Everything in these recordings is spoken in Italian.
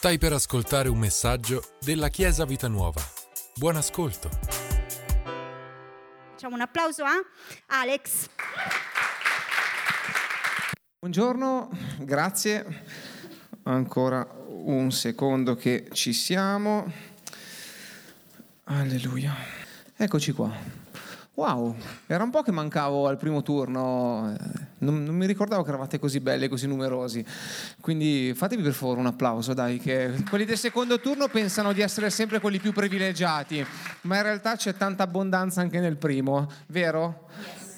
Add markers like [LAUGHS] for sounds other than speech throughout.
Stai per ascoltare un messaggio della Chiesa Vita Nuova. Buon ascolto. Facciamo un applauso a Alex. Buongiorno, grazie. Ancora un secondo che ci siamo. Alleluia. Eccoci qua. Wow, era un po' che mancavo al primo turno, non, non, mi ricordavo che eravate così belli e così numerosi, quindi fatevi per favore un applauso, dai, che quelli del secondo turno pensano di essere sempre quelli più privilegiati, ma in realtà c'è tanta abbondanza anche nel primo, vero? Yes.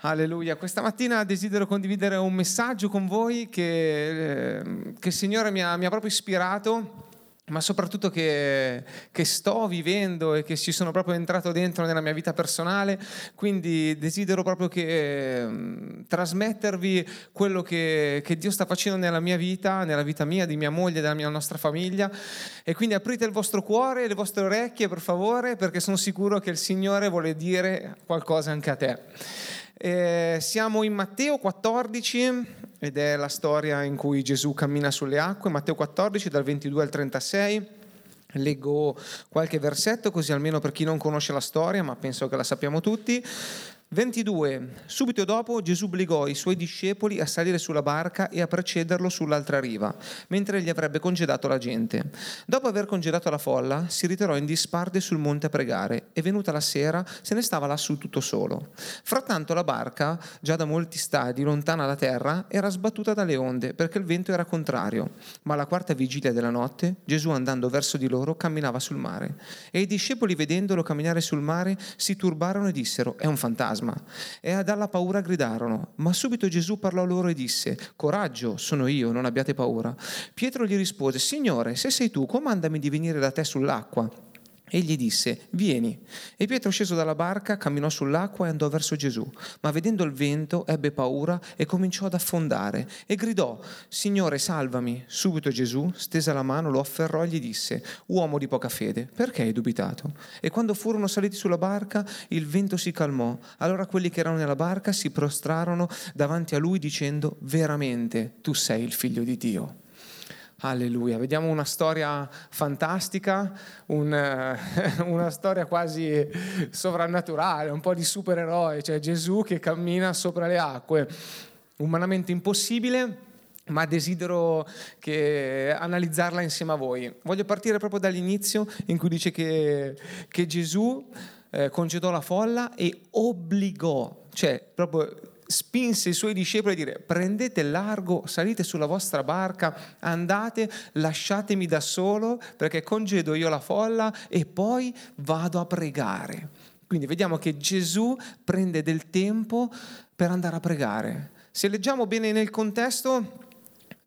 Alleluia. Questa mattina desidero condividere un messaggio con voi che, eh, che il Signore mi ha, mi ha proprio ispirato ma soprattutto che, che, sto vivendo e che ci sono proprio entrato dentro nella mia vita personale, quindi desidero proprio che, eh, trasmettervi quello che, che, Dio sta facendo nella mia vita, nella vita mia, di mia moglie, della mia nostra famiglia e quindi aprite il vostro cuore e le vostre orecchie per favore perché sono sicuro che il Signore vuole dire qualcosa anche a te. Eh, siamo in Matteo 14 ed è la storia in cui Gesù cammina sulle acque, Matteo 14 dal 22 al 36. Leggo qualche versetto così almeno per chi non conosce la storia, ma penso che la sappiamo tutti. 22. Subito dopo Gesù obbligò i suoi discepoli a salire sulla barca e a precederlo sull'altra riva, mentre gli avrebbe congedato la gente. Dopo aver congedato la folla, si ritirò in disparte sul monte a pregare e venuta la sera se ne stava lassù tutto solo. Frattanto la barca, già da molti stadi lontana da terra, era sbattuta dalle onde perché il vento era contrario. Ma alla quarta vigilia della notte, Gesù andando verso di loro camminava sul mare. E i discepoli vedendolo camminare sul mare si turbarono e dissero: È un fantasma fantasma. E dalla paura gridarono. Ma subito Gesù parlò loro e disse, coraggio, sono io, non abbiate paura. Pietro gli rispose, Signore, se sei tu, comandami di venire da te sull'acqua. Egli disse, vieni. E Pietro sceso dalla barca, camminò sull'acqua e andò verso Gesù. Ma vedendo il vento ebbe paura e cominciò ad affondare e gridò, Signore, salvami. Subito Gesù, stesa la mano, lo afferrò e gli disse, uomo di poca fede, perché hai dubitato? E quando furono saliti sulla barca, il vento si calmò. Allora quelli che erano nella barca si prostrarono davanti a lui dicendo, veramente tu sei il figlio di Dio. Alleluia, vediamo una storia fantastica, un, [LAUGHS] una storia quasi sovrannaturale, un po' di supereroe, cioè Gesù che cammina sopra le acque, umanamente impossibile, ma desidero che, analizzarla insieme a voi. Voglio partire proprio dall'inizio in cui dice che, che Gesù eh, congedò la folla e obbligò, cioè proprio spinse i suoi discepoli a dire prendete largo, salite sulla vostra barca, andate, lasciatemi da solo perché congedo io la folla e poi vado a pregare. Quindi vediamo che Gesù prende del tempo per andare a pregare. Se leggiamo bene nel contesto,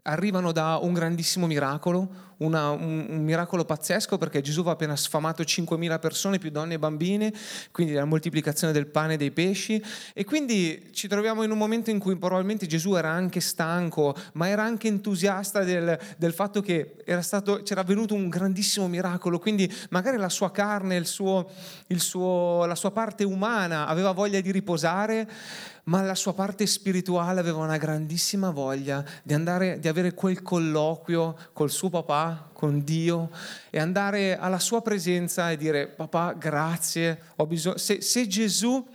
arrivano da un grandissimo miracolo, una, un, un, miracolo pazzesco perché Gesù va appena sfamato 5.000 persone, più donne e bambini, quindi la moltiplicazione del pane e dei pesci. E quindi ci troviamo in un momento in cui probabilmente Gesù era anche stanco, ma era anche entusiasta del, del fatto che stato, c'era avvenuto un grandissimo miracolo, quindi magari la sua carne, il suo, il suo, la sua parte umana aveva voglia di riposare, ma la sua parte spirituale aveva una grandissima voglia di andare, di avere quel colloquio col suo papà, con Dio e andare alla sua presenza e dire papà grazie, ho bisogno. Se, se Gesù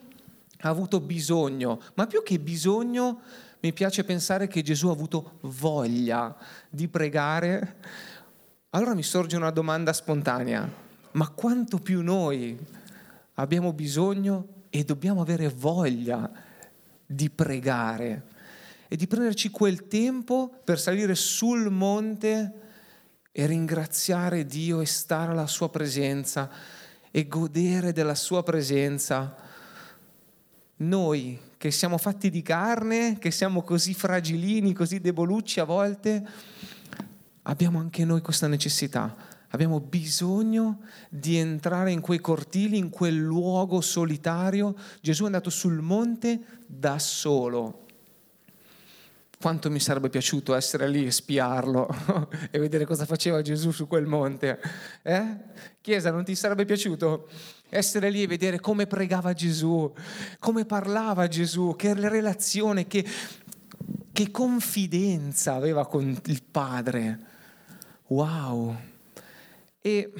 ha avuto bisogno, ma più che bisogno, mi piace pensare che Gesù ha avuto voglia di pregare, allora mi sorge una domanda spontanea, ma quanto più noi abbiamo bisogno e dobbiamo avere voglia di pregare e di prenderci quel tempo per salire sul monte e ringraziare Dio e stare alla sua presenza e godere della sua presenza. Noi che siamo fatti di carne, che siamo così fragilini, così debolucci a volte, abbiamo anche noi questa necessità Abbiamo bisogno di entrare in quei cortili, in quel luogo solitario. Gesù è andato sul monte da solo. Quanto mi sarebbe piaciuto essere lì e spiarlo [LAUGHS] e vedere cosa faceva Gesù su quel monte. Eh? Chiesa, non ti sarebbe piaciuto essere lì e vedere come pregava Gesù, come parlava Gesù, che relazione, che, che confidenza aveva con il Padre? Wow. E,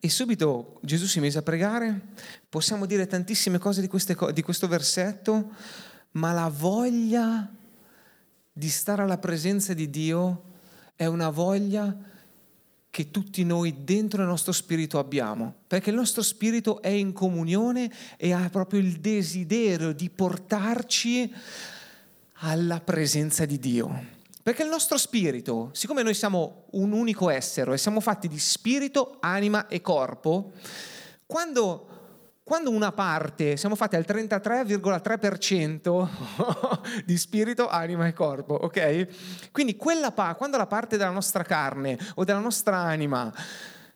e, subito Gesù si mise a pregare. Possiamo dire tantissime cose di, queste, di questo versetto, ma la voglia di stare alla presenza di Dio è una voglia che tutti noi dentro il nostro spirito abbiamo, perché il nostro spirito è in comunione e ha proprio il desiderio di portarci alla presenza di Dio. Perché il nostro spirito, siccome noi siamo un unico essere e siamo fatti di spirito, anima e corpo, quando quando una parte, siamo fatti al 33,3% [LAUGHS] di spirito, anima e corpo, ok? Quindi quella pa- quando la parte della nostra carne o della nostra anima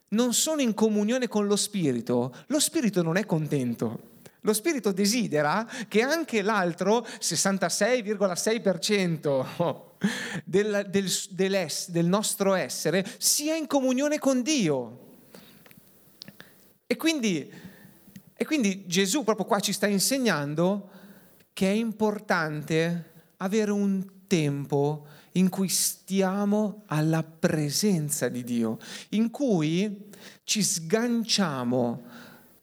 non sono in comunione con lo spirito, lo spirito non è contento. Lo spirito desidera che anche l'altro 66,6% [LAUGHS] del, del, del, del nostro essere sia in comunione con Dio. E quindi e quindi Gesù proprio qua ci sta insegnando che è importante avere un tempo in cui stiamo alla presenza di Dio, in cui ci sganciamo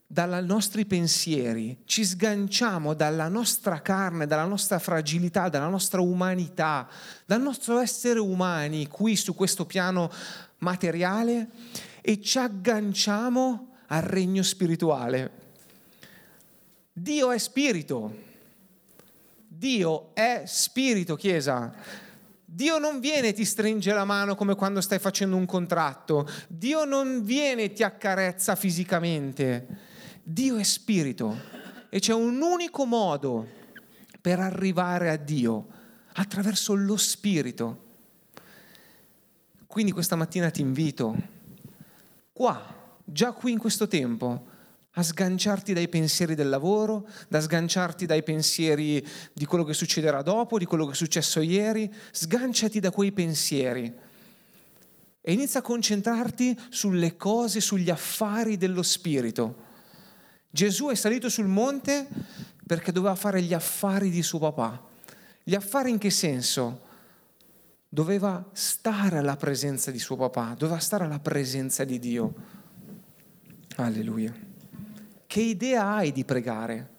dai nostri pensieri, ci sganciamo dalla nostra carne, dalla nostra fragilità, dalla nostra umanità, dal nostro essere umani qui su questo piano materiale e ci agganciamo al regno spirituale. Dio è spirito. Dio è spirito, Chiesa. Dio non viene e ti stringe la mano come quando stai facendo un contratto. Dio non viene e ti accarezza fisicamente. Dio è spirito e c'è un unico modo per arrivare a Dio, attraverso lo spirito. Quindi questa mattina ti invito, qua, già qui in questo tempo, a sganciarti dai pensieri del lavoro, da sganciarti dai pensieri di quello che succederà dopo, di quello che è successo ieri, sganciati da quei pensieri e inizia a concentrarti sulle cose, sugli affari dello Spirito. Gesù è salito sul monte perché doveva fare gli affari di suo papà. Gli affari in che senso? Doveva stare alla presenza di suo papà, doveva stare alla presenza di Dio. Alleluia. Che idea hai di pregare?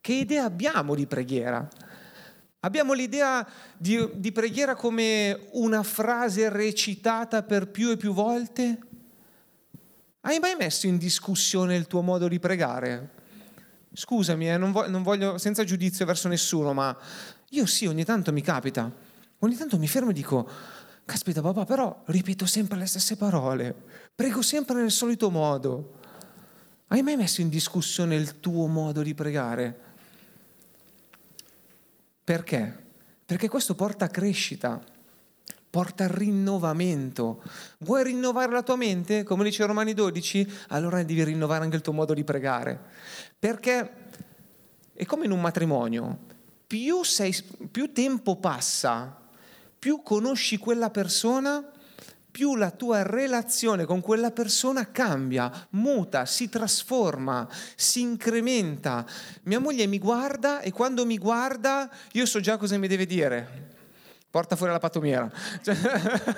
Che idea abbiamo di preghiera? Abbiamo l'idea di, di, preghiera come una frase recitata per più e più volte? Hai mai messo in discussione il tuo modo di pregare? Scusami, eh, non, voglio, non voglio, senza giudizio verso nessuno, ma io sì, ogni tanto mi capita. Ogni tanto mi fermo e dico, caspita papà, però ripeto sempre le stesse parole, prego sempre nel solito modo. Hai mai messo in discussione il tuo modo di pregare? Perché? Perché questo porta a crescita, porta a rinnovamento. Vuoi rinnovare la tua mente? Come dice Romani 12, allora devi rinnovare anche il tuo modo di pregare. Perché è come in un matrimonio, più, sei, più tempo passa, più conosci quella persona, più la tua relazione con quella persona cambia, muta, si trasforma, si incrementa. Mia moglie mi guarda e quando mi guarda io so già cosa mi deve dire. Porta fuori la patomiera. Cioè,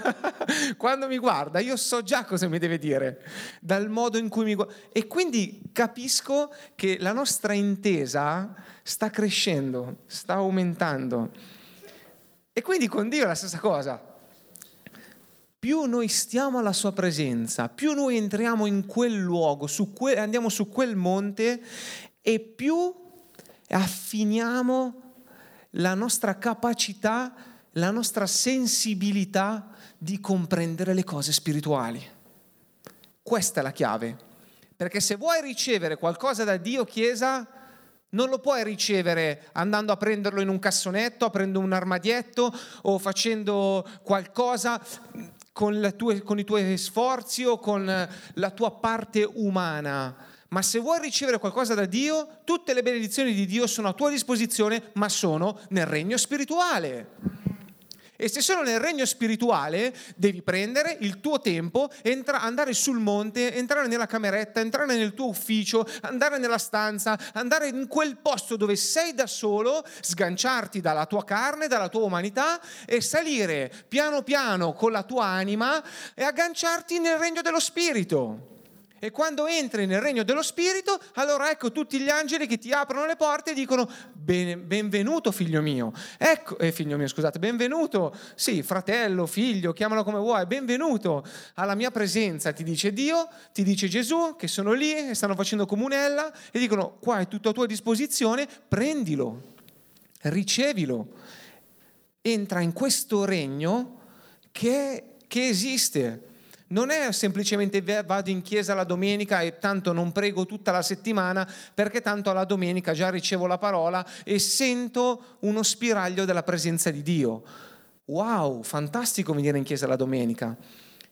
[LAUGHS] quando mi guarda io so già cosa mi deve dire, dal modo in cui mi guarda. E quindi capisco che la nostra intesa sta crescendo, sta aumentando. E quindi con Dio è la stessa cosa più noi stiamo alla sua presenza, più noi entriamo in quel luogo, su que- andiamo su quel monte e più affiniamo la nostra capacità, la nostra sensibilità di comprendere le cose spirituali. Questa è la chiave. Perché se vuoi ricevere qualcosa da Dio, Chiesa, non lo puoi ricevere andando a prenderlo in un cassonetto, aprendo un armadietto o facendo qualcosa con, tue, con i tuoi sforzi o con la tua parte umana. Ma se vuoi ricevere qualcosa da Dio, tutte le benedizioni di Dio sono a tua disposizione, ma sono nel regno spirituale. E se sono nel regno spirituale, devi prendere il tuo tempo, entra- andare sul monte, entrare nella cameretta, entrare nel tuo ufficio, andare nella stanza, andare in quel posto dove sei da solo, sganciarti dalla tua carne, dalla tua umanità e salire piano piano con la tua anima e agganciarti nel regno dello spirito. E quando entri nel regno dello Spirito, allora ecco tutti gli angeli che ti aprono le porte e dicono benvenuto figlio mio. Ecco, eh, figlio mio, scusate, benvenuto, sì, fratello, figlio, chiamalo come vuoi, benvenuto alla mia presenza, ti dice Dio, ti dice Gesù, che sono lì e stanno facendo comunella e dicono qua è tutto a tua disposizione, prendilo, ricevilo, entra in questo regno che, che esiste non è semplicemente vado in chiesa la domenica e tanto non prego tutta la settimana perché tanto alla domenica già ricevo la parola e sento uno spiraglio della presenza di Dio. Wow, fantastico venire in chiesa la domenica.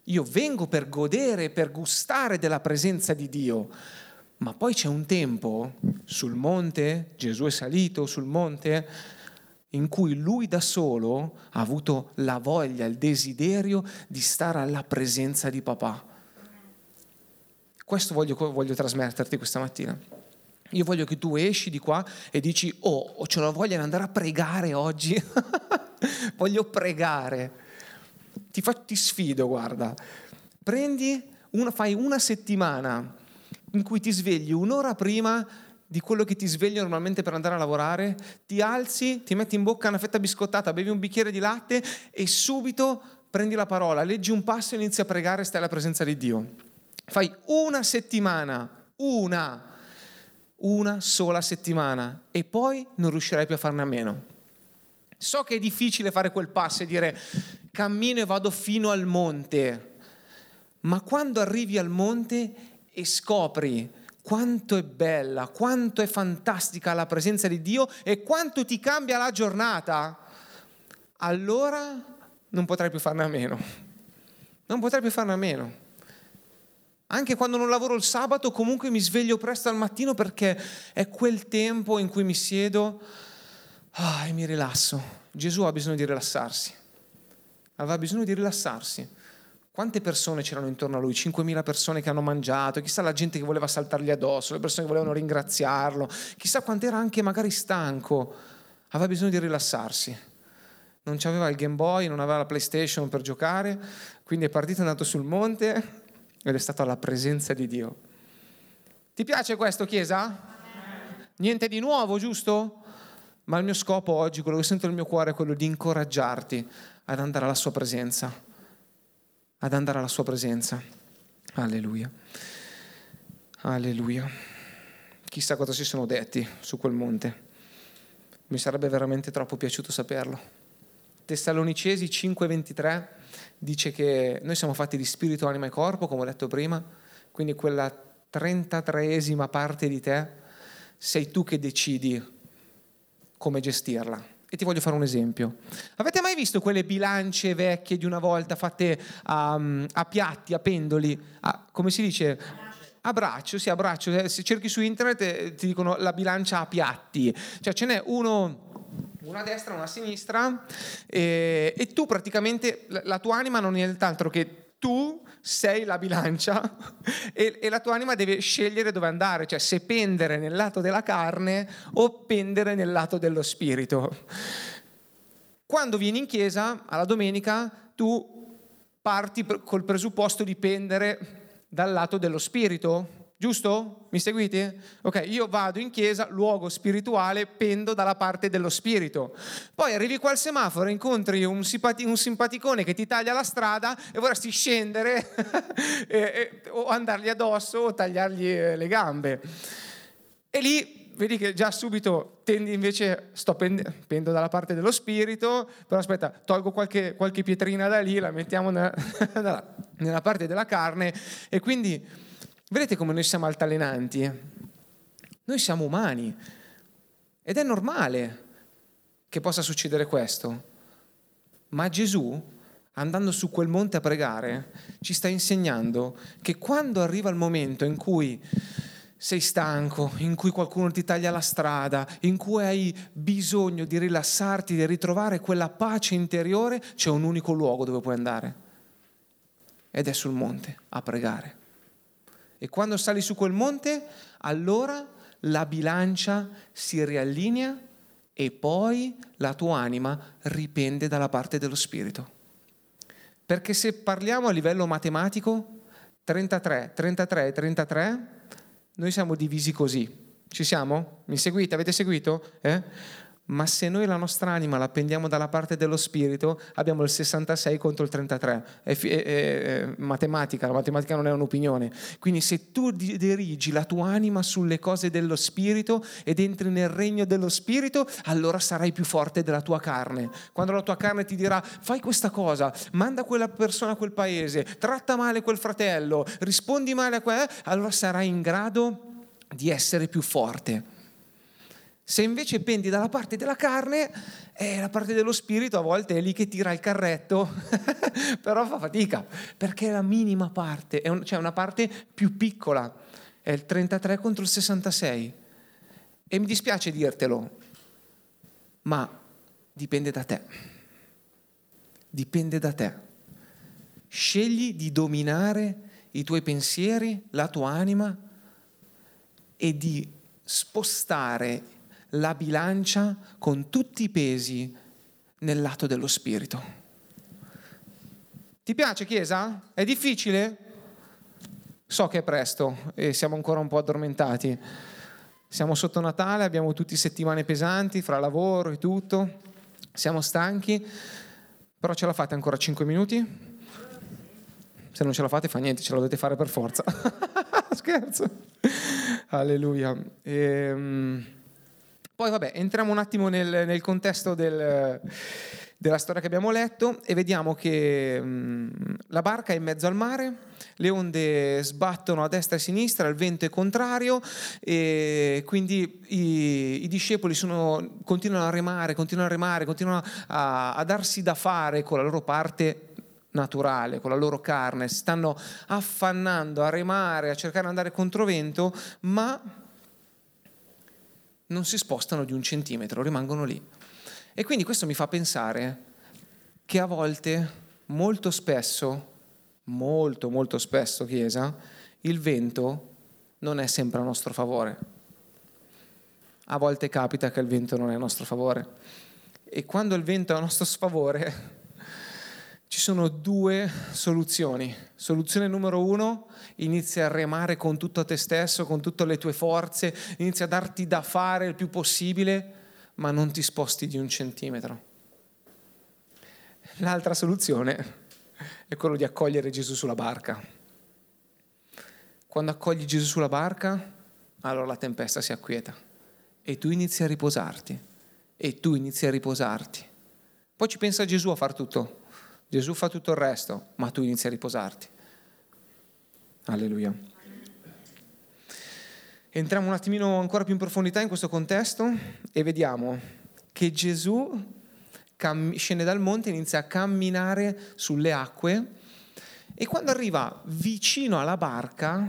Io vengo per godere, per gustare della presenza di Dio. Ma poi c'è un tempo sul monte, Gesù è salito sul monte, in cui lui da solo ha avuto la voglia, il desiderio di stare alla presenza di papà. Questo voglio, voglio trasmetterti questa mattina. Io voglio che tu esci di qua e dici, oh, ho la voglia di andare a pregare oggi. [LAUGHS] voglio pregare. Ti, fa, ti sfido, guarda. Prendi, una, fai una settimana in cui ti svegli un'ora prima di quello che ti sveglia normalmente per andare a lavorare, ti alzi, ti metti in bocca una fetta biscottata, bevi un bicchiere di latte e subito prendi la parola, leggi un passo e inizi a pregare e stai alla presenza di Dio. Fai una settimana, una, una sola settimana e poi non riuscirai più a farne a meno. So che è difficile fare quel passo e dire cammino e vado fino al monte, ma quando arrivi al monte e scopri quanto è bella, quanto è fantastica la presenza di Dio e quanto ti cambia la giornata, allora non potrai più farne a meno. Non potrai più farne a meno. Anche quando non lavoro il sabato, comunque mi sveglio presto al mattino perché è quel tempo in cui mi siedo ah, e mi rilasso. Gesù ha bisogno di rilassarsi. Aveva bisogno di rilassarsi. Quante persone c'erano intorno a lui? 5.000 persone che hanno mangiato, chissà la gente che voleva saltargli addosso, le persone che volevano ringraziarlo, chissà quanto era anche magari stanco, aveva bisogno di rilassarsi. Non aveva il Game Boy, non aveva la PlayStation per giocare, quindi è partito, è andato sul monte ed è stato alla presenza di Dio. Ti piace questo, Chiesa? Niente di nuovo, giusto? Ma il mio scopo oggi, quello che sento nel mio cuore è quello di incoraggiarti ad andare alla sua presenza ad andare alla sua presenza. Alleluia. Alleluia. Chissà cosa si sono detti su quel monte. Mi sarebbe veramente troppo piaciuto saperlo. Tessalonicesi 5:23 dice che noi siamo fatti di spirito, anima e corpo, come ho detto prima, quindi quella 33esima parte di te sei tu che decidi come gestirla. E ti voglio fare un esempio. Avete mai visto quelle bilance vecchie di una volta fatte a, mm, a piatti, a pendoli? A, come si dice? A braccio, sì, a braccio. Eh, se cerchi su internet eh, ti dicono la bilancia a piatti. Cioè ce n'è uno una a destra, una a sinistra, e, e, tu praticamente, la tua anima non è nient'altro che tu sei la bilancia [LAUGHS] e, e, la tua anima deve scegliere dove andare, cioè se pendere nel lato della carne o pendere nel lato dello spirito. Quando vieni in chiesa alla domenica tu parti col presupposto di pendere dal lato dello spirito, Giusto? Mi seguite? Ok, io vado in chiesa, luogo spirituale, pendo dalla parte dello spirito. Poi arrivi qua al semaforo, incontri un, simpati- un simpaticone che ti taglia la strada e vorresti scendere [LAUGHS] e, e, o andargli addosso o tagliargli eh, le gambe. E lì vedi che già subito tendi invece, sto pende, pendo dalla parte dello spirito, però aspetta, tolgo qualche, qualche pietrina da lì, la mettiamo nella, [LAUGHS] nella parte della carne e quindi Vedete come noi siamo altalenanti? Noi siamo umani ed è normale che possa succedere questo. Ma Gesù, andando su quel monte a pregare, ci sta insegnando che quando arriva il momento in cui sei stanco, in cui qualcuno ti taglia la strada, in cui hai bisogno di rilassarti, di ritrovare quella pace interiore, c'è un unico luogo dove puoi andare. Ed è sul monte, a pregare. E quando sali su quel monte, allora la bilancia si riallinea e poi la tua anima ripende dalla parte dello spirito. Perché se parliamo a livello matematico, 33, 33 e 33 noi siamo divisi così. Ci siamo? Mi seguite? Avete seguito? Eh? Ma se noi la nostra anima la pendiamo dalla parte dello spirito, abbiamo il 66 contro il 33. È, è, è, matematica, la matematica non è un'opinione. Quindi se tu dirigi la tua anima sulle cose dello spirito ed entri nel regno dello spirito, allora sarai più forte della tua carne. Quando la tua carne ti dirà fai questa cosa, manda quella persona a quel paese, tratta male quel fratello, rispondi male a quella, allora sarai in grado di essere più forte. Se invece pendi dalla parte della carne, eh, la parte dello spirito a volte è lì che tira il carretto, [LAUGHS] però fa fatica, perché è la minima parte, è un, cioè una parte più piccola, è il 33 contro il 66. E mi dispiace dirtelo, ma dipende da te. Dipende da te. Scegli di dominare i tuoi pensieri, la tua anima e di spostare la bilancia con tutti i pesi nel lato dello spirito. Ti piace Chiesa? È difficile? So che è presto e siamo ancora un po' addormentati. Siamo sotto Natale, abbiamo tutte settimane pesanti fra lavoro e tutto. Siamo stanchi, però ce la fate ancora 5 minuti? Se non ce la fate fa niente, ce la dovete fare per forza. [LAUGHS] Scherzo. Alleluia. Ehm... Poi vabbè, entriamo un attimo nel, nel contesto del, della storia che abbiamo letto e vediamo che mh, la barca è in mezzo al mare, le onde sbattono a destra e a sinistra, il vento è contrario e quindi i, i discepoli sono, continuano a remare, continuano a remare, continuano a, a darsi da fare con la loro parte naturale, con la loro carne, si stanno affannando a remare, a cercare di andare contro vento, ma non si spostano di un centimetro, rimangono lì. E quindi questo mi fa pensare che a volte, molto spesso, molto molto spesso, Chiesa, il vento non è sempre a nostro favore. A volte capita che il vento non è a nostro favore. E quando il vento è a nostro sfavore, ci sono due soluzioni. Soluzione numero uno, inizia a remare con tutto te stesso, con tutte le tue forze, inizia a darti da fare il più possibile, ma non ti sposti di un centimetro. L'altra soluzione è quello di accogliere Gesù sulla barca. Quando accogli Gesù sulla barca, allora la tempesta si acquieta e tu inizi a riposarti e tu inizi a riposarti. Poi ci pensa Gesù a far tutto Gesù fa tutto il resto, ma tu inizi a riposarti. Alleluia. Entriamo un attimino ancora più in profondità in questo contesto e vediamo che Gesù cam- scende dal monte e inizia a camminare sulle acque e quando arriva vicino alla barca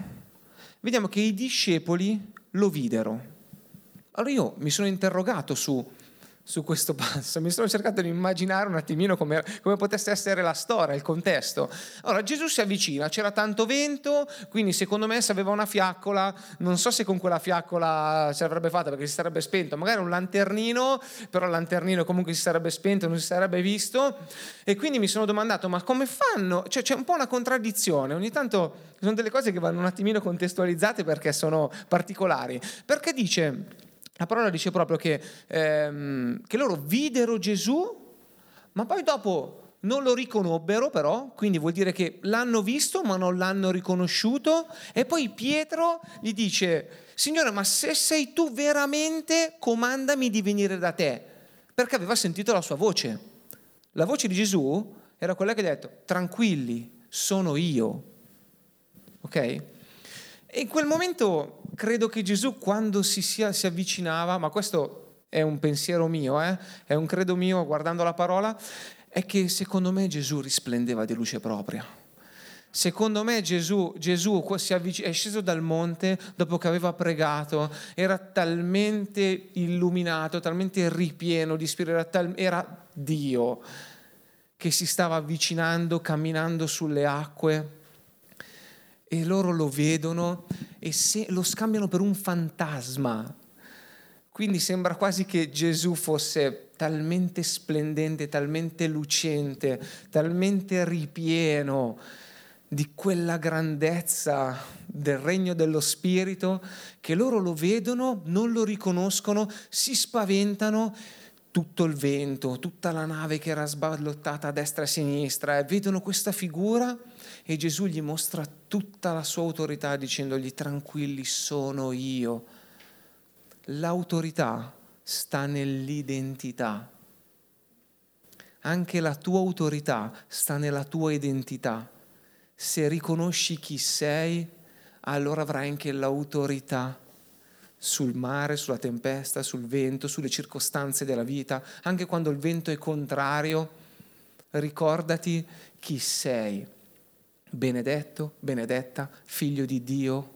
vediamo che i discepoli lo videro. Allora io mi sono interrogato su su questo passo, mi sono cercato di immaginare un attimino come, come, potesse essere la storia, il contesto. Allora Gesù si avvicina, c'era tanto vento, quindi secondo me se aveva una fiaccola, non so se con quella fiaccola si avrebbe fatta perché si sarebbe spento, magari un lanternino, però il lanternino comunque si sarebbe spento, non si sarebbe visto e quindi mi sono domandato ma come fanno? Cioè c'è un po' una contraddizione, ogni tanto sono delle cose che vanno un attimino contestualizzate perché sono particolari, perché dice la parola dice proprio che, ehm, che loro videro Gesù, ma poi dopo non lo riconobbero però, quindi vuol dire che l'hanno visto ma non l'hanno riconosciuto e poi Pietro gli dice, Signore ma se sei tu veramente comandami di venire da te, perché aveva sentito la sua voce. La voce di Gesù era quella che ha detto, tranquilli, sono io. Ok? E in quel momento credo che Gesù quando si, sia, si avvicinava, ma questo è un pensiero mio, eh? è un credo mio guardando la parola, è che secondo me Gesù risplendeva di luce propria. Secondo me Gesù, Gesù è sceso dal monte dopo che aveva pregato, era talmente illuminato, talmente ripieno di spirito, era, tal, era Dio che si stava avvicinando, camminando sulle acque e loro lo vedono e se, lo scambiano per un fantasma. Quindi sembra quasi che Gesù fosse talmente splendente, talmente lucente, talmente ripieno di quella grandezza del regno dello Spirito che loro lo vedono, non lo riconoscono, si spaventano tutto il vento, tutta la nave che era sballottata a destra e a sinistra, e vedono questa figura e Gesù gli mostra tutta la sua autorità dicendogli tranquilli sono io. L'autorità sta nell'identità. Anche la tua autorità sta nella tua identità. Se riconosci chi sei, allora avrai anche l'autorità sul mare, sulla tempesta, sul vento, sulle circostanze della vita, anche quando il vento è contrario, ricordati chi sei. Benedetto, benedetta, figlio di Dio,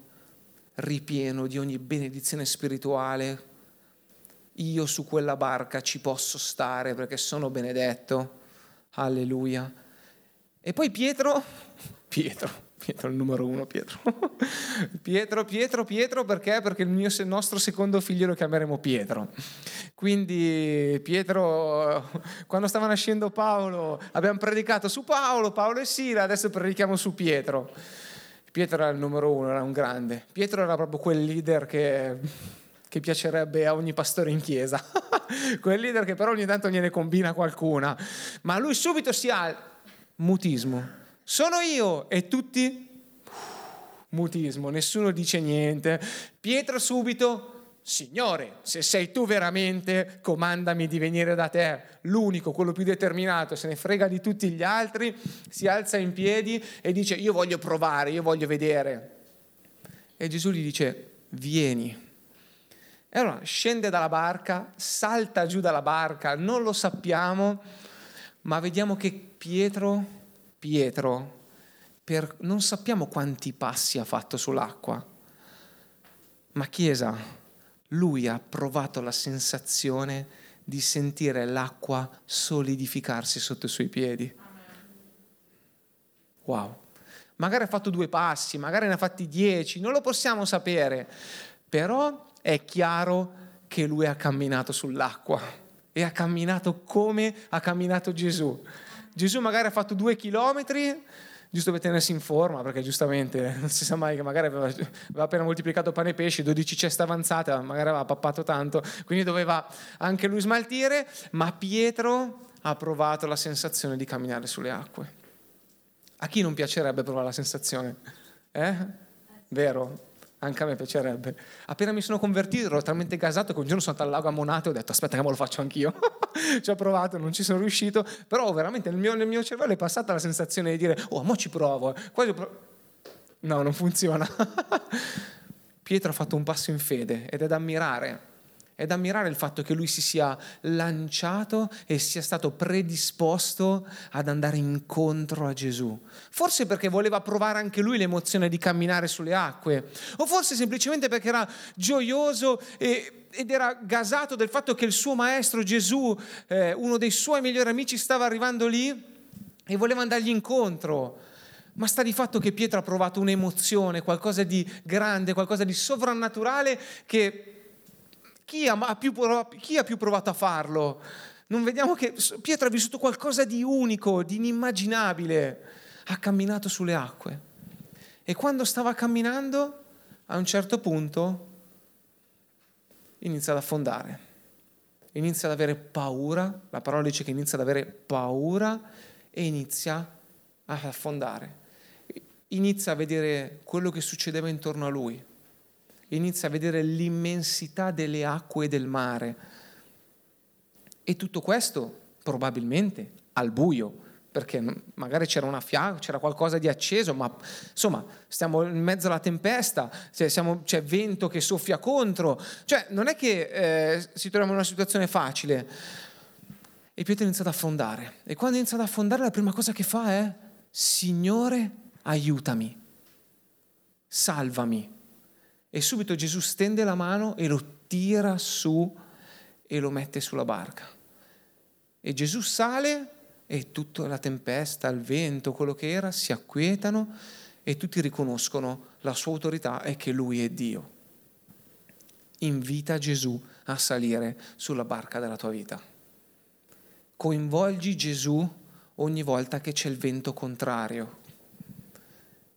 ripieno di ogni benedizione spirituale. Io su quella barca ci posso stare perché sono benedetto. Alleluia. E poi Pietro, [LAUGHS] Pietro, Pietro il numero uno, Pietro. [LAUGHS] Pietro, Pietro, Pietro, perché? Perché il, mio, il nostro secondo figlio lo chiameremo Pietro. Quindi Pietro, quando stava nascendo Paolo, abbiamo predicato su Paolo, Paolo e Sila, adesso predichiamo su Pietro. Pietro era il numero uno, era un grande. Pietro era proprio quel leader che, che piacerebbe a ogni pastore in chiesa. [LAUGHS] quel leader che però ogni tanto gliene combina qualcuna. Ma lui subito si ha mutismo sono io e tutti mutismo, nessuno dice niente. Pietro subito, Signore, se sei tu veramente, comandami di venire da te, l'unico, quello più determinato, se ne frega di tutti gli altri, si alza in piedi e dice io voglio provare, io voglio vedere. E Gesù gli dice vieni. E allora scende dalla barca, salta giù dalla barca, non lo sappiamo, ma vediamo che Pietro Pietro, per, non sappiamo quanti passi ha fatto sull'acqua, ma Chiesa, lui ha provato la sensazione di sentire l'acqua solidificarsi sotto i suoi piedi. Wow. Magari ha fatto due passi, magari ne ha fatti dieci, non lo possiamo sapere, però è chiaro che lui ha camminato sull'acqua e ha camminato come ha camminato Gesù. Gesù magari ha fatto due chilometri, giusto per tenersi in forma, perché giustamente [LAUGHS] non si sa mai che magari aveva, aveva appena moltiplicato pane e pesce, 12 ceste avanzate, magari aveva pappato tanto, quindi doveva anche lui smaltire, ma Pietro ha provato la sensazione di camminare sulle acque. A chi non piacerebbe provare la sensazione? Eh? Vero? Anche a me piacerebbe. Appena mi sono convertito ero talmente gasato che un giorno sono andato al lago a Monato e ho detto aspetta che me lo faccio anch'io. [LAUGHS] ci ho provato, non ci sono riuscito, però veramente nel mio, nel mio cervello è passata la sensazione di dire oh, mo ci provo. Quasi pro... No, non funziona. [LAUGHS] Pietro ha fatto un passo in fede ed è da ammirare è da ammirare il fatto che lui si sia lanciato e sia stato predisposto ad andare incontro a Gesù. Forse perché voleva provare anche lui l'emozione di camminare sulle acque, o forse semplicemente perché era gioioso e, ed era gasato del fatto che il suo maestro Gesù, eh, uno dei suoi migliori amici, stava arrivando lì e voleva andargli incontro. Ma sta di fatto che Pietro ha provato un'emozione, qualcosa di grande, qualcosa di sovrannaturale che chi ha, più, chi ha più provato a farlo? Non vediamo che Pietro ha vissuto qualcosa di unico, di inimmaginabile. Ha camminato sulle acque. E quando stava camminando, a un certo punto inizia ad affondare. Inizia ad avere paura, la parola dice che inizia ad avere paura e inizia ad affondare. Inizia a vedere quello che succedeva intorno a lui inizia a vedere l'immensità delle acque del mare. E tutto questo probabilmente al buio, perché magari c'era una fiamma, c'era qualcosa di acceso, ma insomma stiamo in mezzo alla tempesta, siamo, c'è vento che soffia contro, cioè non è che eh, si troviamo in una situazione facile. E Pietro inizia ad affondare. E quando inizia ad affondare la prima cosa che fa è, Signore, aiutami, salvami. E subito Gesù stende la mano e lo tira su e lo mette sulla barca. E Gesù sale e tutta la tempesta, il vento, quello che era, si acquietano e tutti riconoscono la sua autorità e che lui è Dio. Invita Gesù a salire sulla barca della tua vita. Coinvolgi Gesù ogni volta che c'è il vento contrario.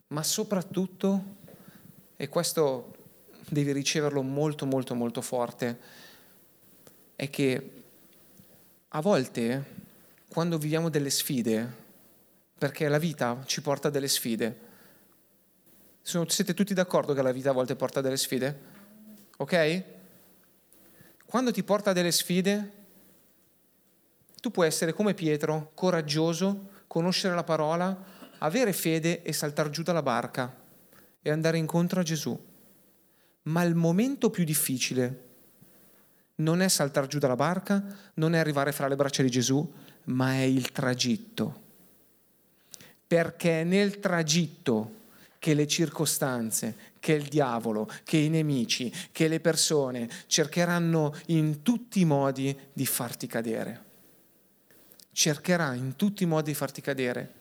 Ma soprattutto, e questo devi riceverlo molto molto molto forte, è che a volte quando viviamo delle sfide, perché la vita ci porta delle sfide, siete tutti d'accordo che la vita a volte porta delle sfide? Ok? Quando ti porta delle sfide, tu puoi essere come Pietro, coraggioso, conoscere la parola, avere fede e saltare giù dalla barca e andare incontro a Gesù. Ma il momento più difficile non è saltare giù dalla barca, non è arrivare fra le braccia di Gesù, ma è il tragitto. Perché è nel tragitto che le circostanze, che il diavolo, che i nemici, che le persone cercheranno in tutti i modi di farti cadere. Cercherà in tutti i modi di farti cadere.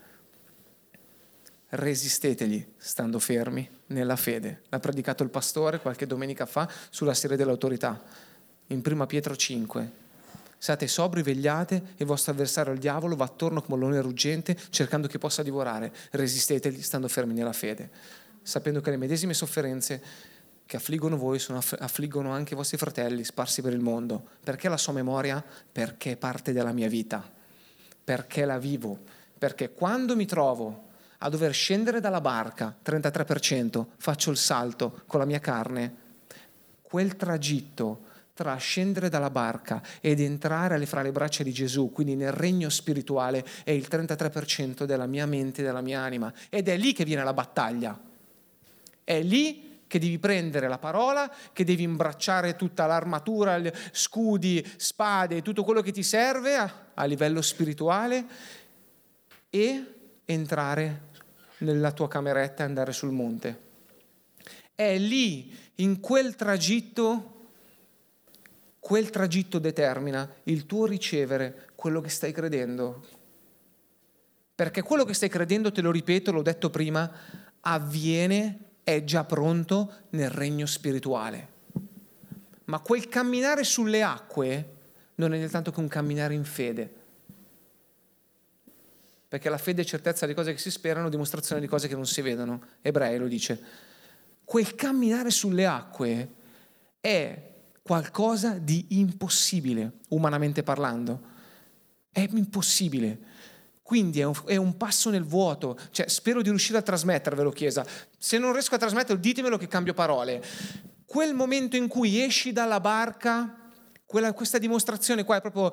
Resistetegli stando fermi nella fede. L'ha predicato il pastore qualche domenica fa sulla serie dell'autorità, in 1 Pietro 5 Siate sobri, vegliate e il vostro avversario il diavolo va attorno come un ruggente cercando che possa divorare. Resistetegli stando fermi nella fede, sapendo che le medesime sofferenze che affliggono voi sono, affliggono anche i vostri fratelli sparsi per il mondo. Perché la sua memoria? Perché è parte della mia vita, perché la vivo, perché quando mi trovo a dover scendere dalla barca, 33%, faccio il salto con la mia carne, quel tragitto tra scendere dalla barca ed entrare fra le braccia di Gesù, quindi nel regno spirituale, è il 33% della mia mente e della mia anima. Ed è lì che viene la battaglia. È lì che devi prendere la parola, che devi imbracciare tutta l'armatura, scudi, spade, tutto quello che ti serve a, a livello spirituale e entrare nella tua cameretta e andare sul monte. È lì, in quel tragitto, quel tragitto determina il tuo ricevere quello che stai credendo. Perché quello che stai credendo, te lo ripeto, l'ho detto prima, avviene, è già pronto nel regno spirituale. Ma quel camminare sulle acque non è nient'altro che un camminare in fede. Perché la fede è certezza di cose che si sperano, dimostrazione di cose che non si vedono. Ebrei lo dice. Quel camminare sulle acque è qualcosa di impossibile, umanamente parlando. È impossibile. Quindi è un, è un, passo nel vuoto. Cioè, spero di riuscire a trasmettervelo, Chiesa. Se non riesco a trasmetterlo, ditemelo che cambio parole. Quel momento in cui esci dalla barca, quella, questa dimostrazione qua è proprio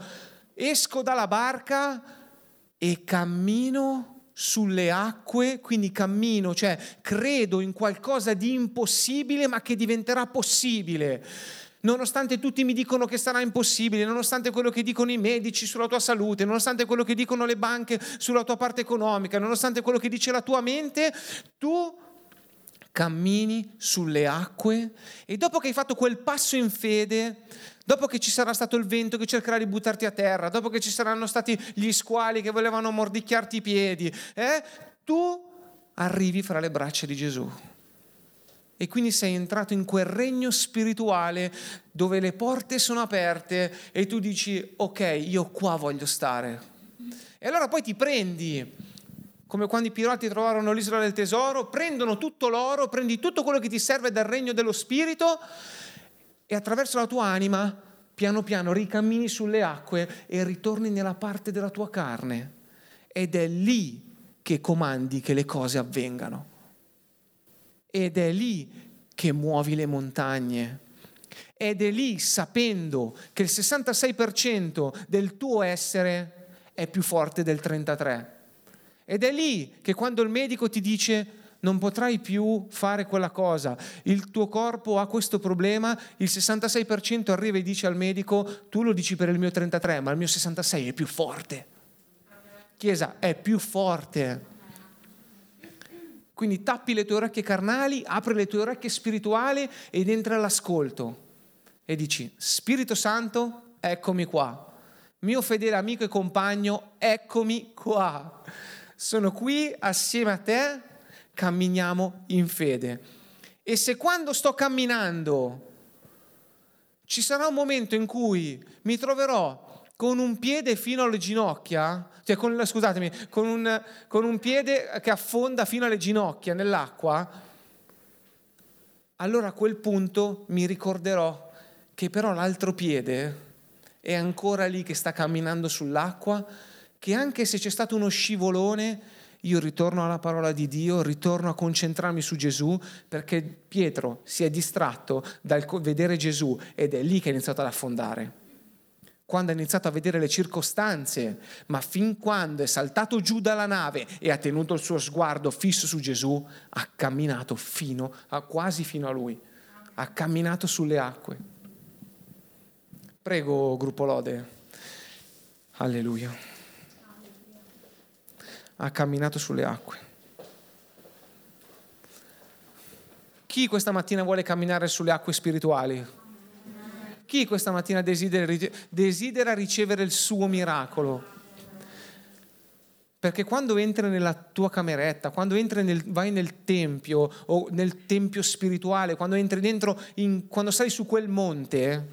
esco dalla barca e cammino sulle acque, quindi cammino, cioè credo in qualcosa di impossibile ma che diventerà possibile. Nonostante tutti mi dicono che sarà impossibile, nonostante quello che dicono i medici sulla tua salute, nonostante quello che dicono le banche sulla tua parte economica, nonostante quello che dice la tua mente, tu cammini sulle acque e dopo che hai fatto quel passo in fede, dopo che ci sarà stato il vento che cercherà di buttarti a terra, dopo che ci saranno stati gli squali che volevano mordicchiarti i piedi, eh, tu arrivi fra le braccia di Gesù e quindi sei entrato in quel regno spirituale dove le porte sono aperte e tu dici ok, io qua voglio stare. E allora poi ti prendi, come quando i pirati trovarono l'isola del tesoro, prendono tutto l'oro, prendi tutto quello che ti serve dal regno dello spirito e attraverso la tua anima piano piano ricammini sulle acque e ritorni nella parte della tua carne. Ed è lì che comandi che le cose avvengano ed è lì che muovi le montagne. Ed è lì sapendo che il 66% del tuo essere è più forte del 33%. Ed è lì che quando il medico ti dice non potrai più fare quella cosa, il tuo corpo ha questo problema, il 66% arriva e dice al medico tu lo dici per il mio 33, ma il mio 66 è più forte. Chiesa, è più forte Quindi tappi le tue orecchie carnali, apri le tue orecchie spirituali ed entra all'ascolto. E dici, Spirito Santo, eccomi qua. Mio fedele amico e compagno, eccomi qua. Sono qui assieme a te, camminiamo in fede. E se quando sto camminando ci sarà un momento in cui mi troverò con un piede fino alle ginocchia, cioè con, scusatemi, con un, con un piede che affonda fino alle ginocchia nell'acqua, allora a quel punto mi ricorderò che però l'altro piede è ancora lì che sta camminando sull'acqua, che anche se c'è stato uno scivolone, io ritorno alla parola di Dio, ritorno a concentrarmi su Gesù, perché Pietro si è distratto dal vedere Gesù ed è lì che è iniziato ad affondare. Quando ha iniziato a vedere le circostanze, ma fin quando è saltato giù dalla nave e ha tenuto il suo sguardo fisso su Gesù, ha camminato fino a, quasi fino a lui, ha camminato sulle acque. Prego, gruppo Lode. Alleluia ha camminato sulle acque. Chi questa mattina vuole camminare sulle acque spirituali? Chi questa mattina desidera, desidera ricevere il suo miracolo? Perché quando entri nella tua cameretta, quando nel, vai nel tempio o nel tempio spirituale, quando entri dentro, in, quando sei su quel monte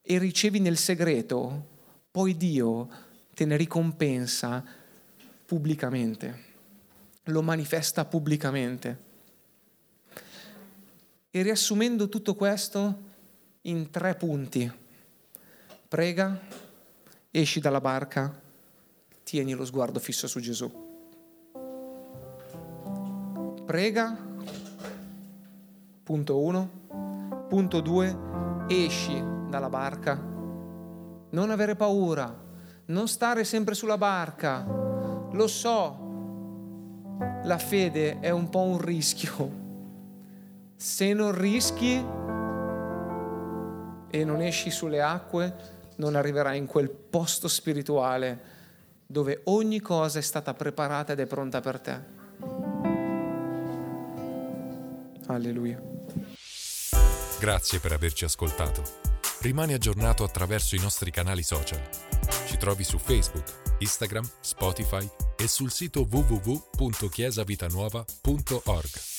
e ricevi nel segreto, poi Dio te ne ricompensa pubblicamente, lo manifesta pubblicamente. E riassumendo tutto questo in tre punti, prega, esci dalla barca, tieni lo sguardo fisso su Gesù. Prega, punto uno, punto due, esci dalla barca, non avere paura, non stare sempre sulla barca, lo so, la fede è un po' un rischio. Se non rischi e non esci sulle acque, non arriverai in quel posto spirituale dove ogni cosa è stata preparata ed è pronta per te. Alleluia. Grazie per averci ascoltato. Rimani aggiornato attraverso i nostri canali social. Ci trovi su Facebook Instagram, Spotify e sul sito www.chiesavitanuova.org.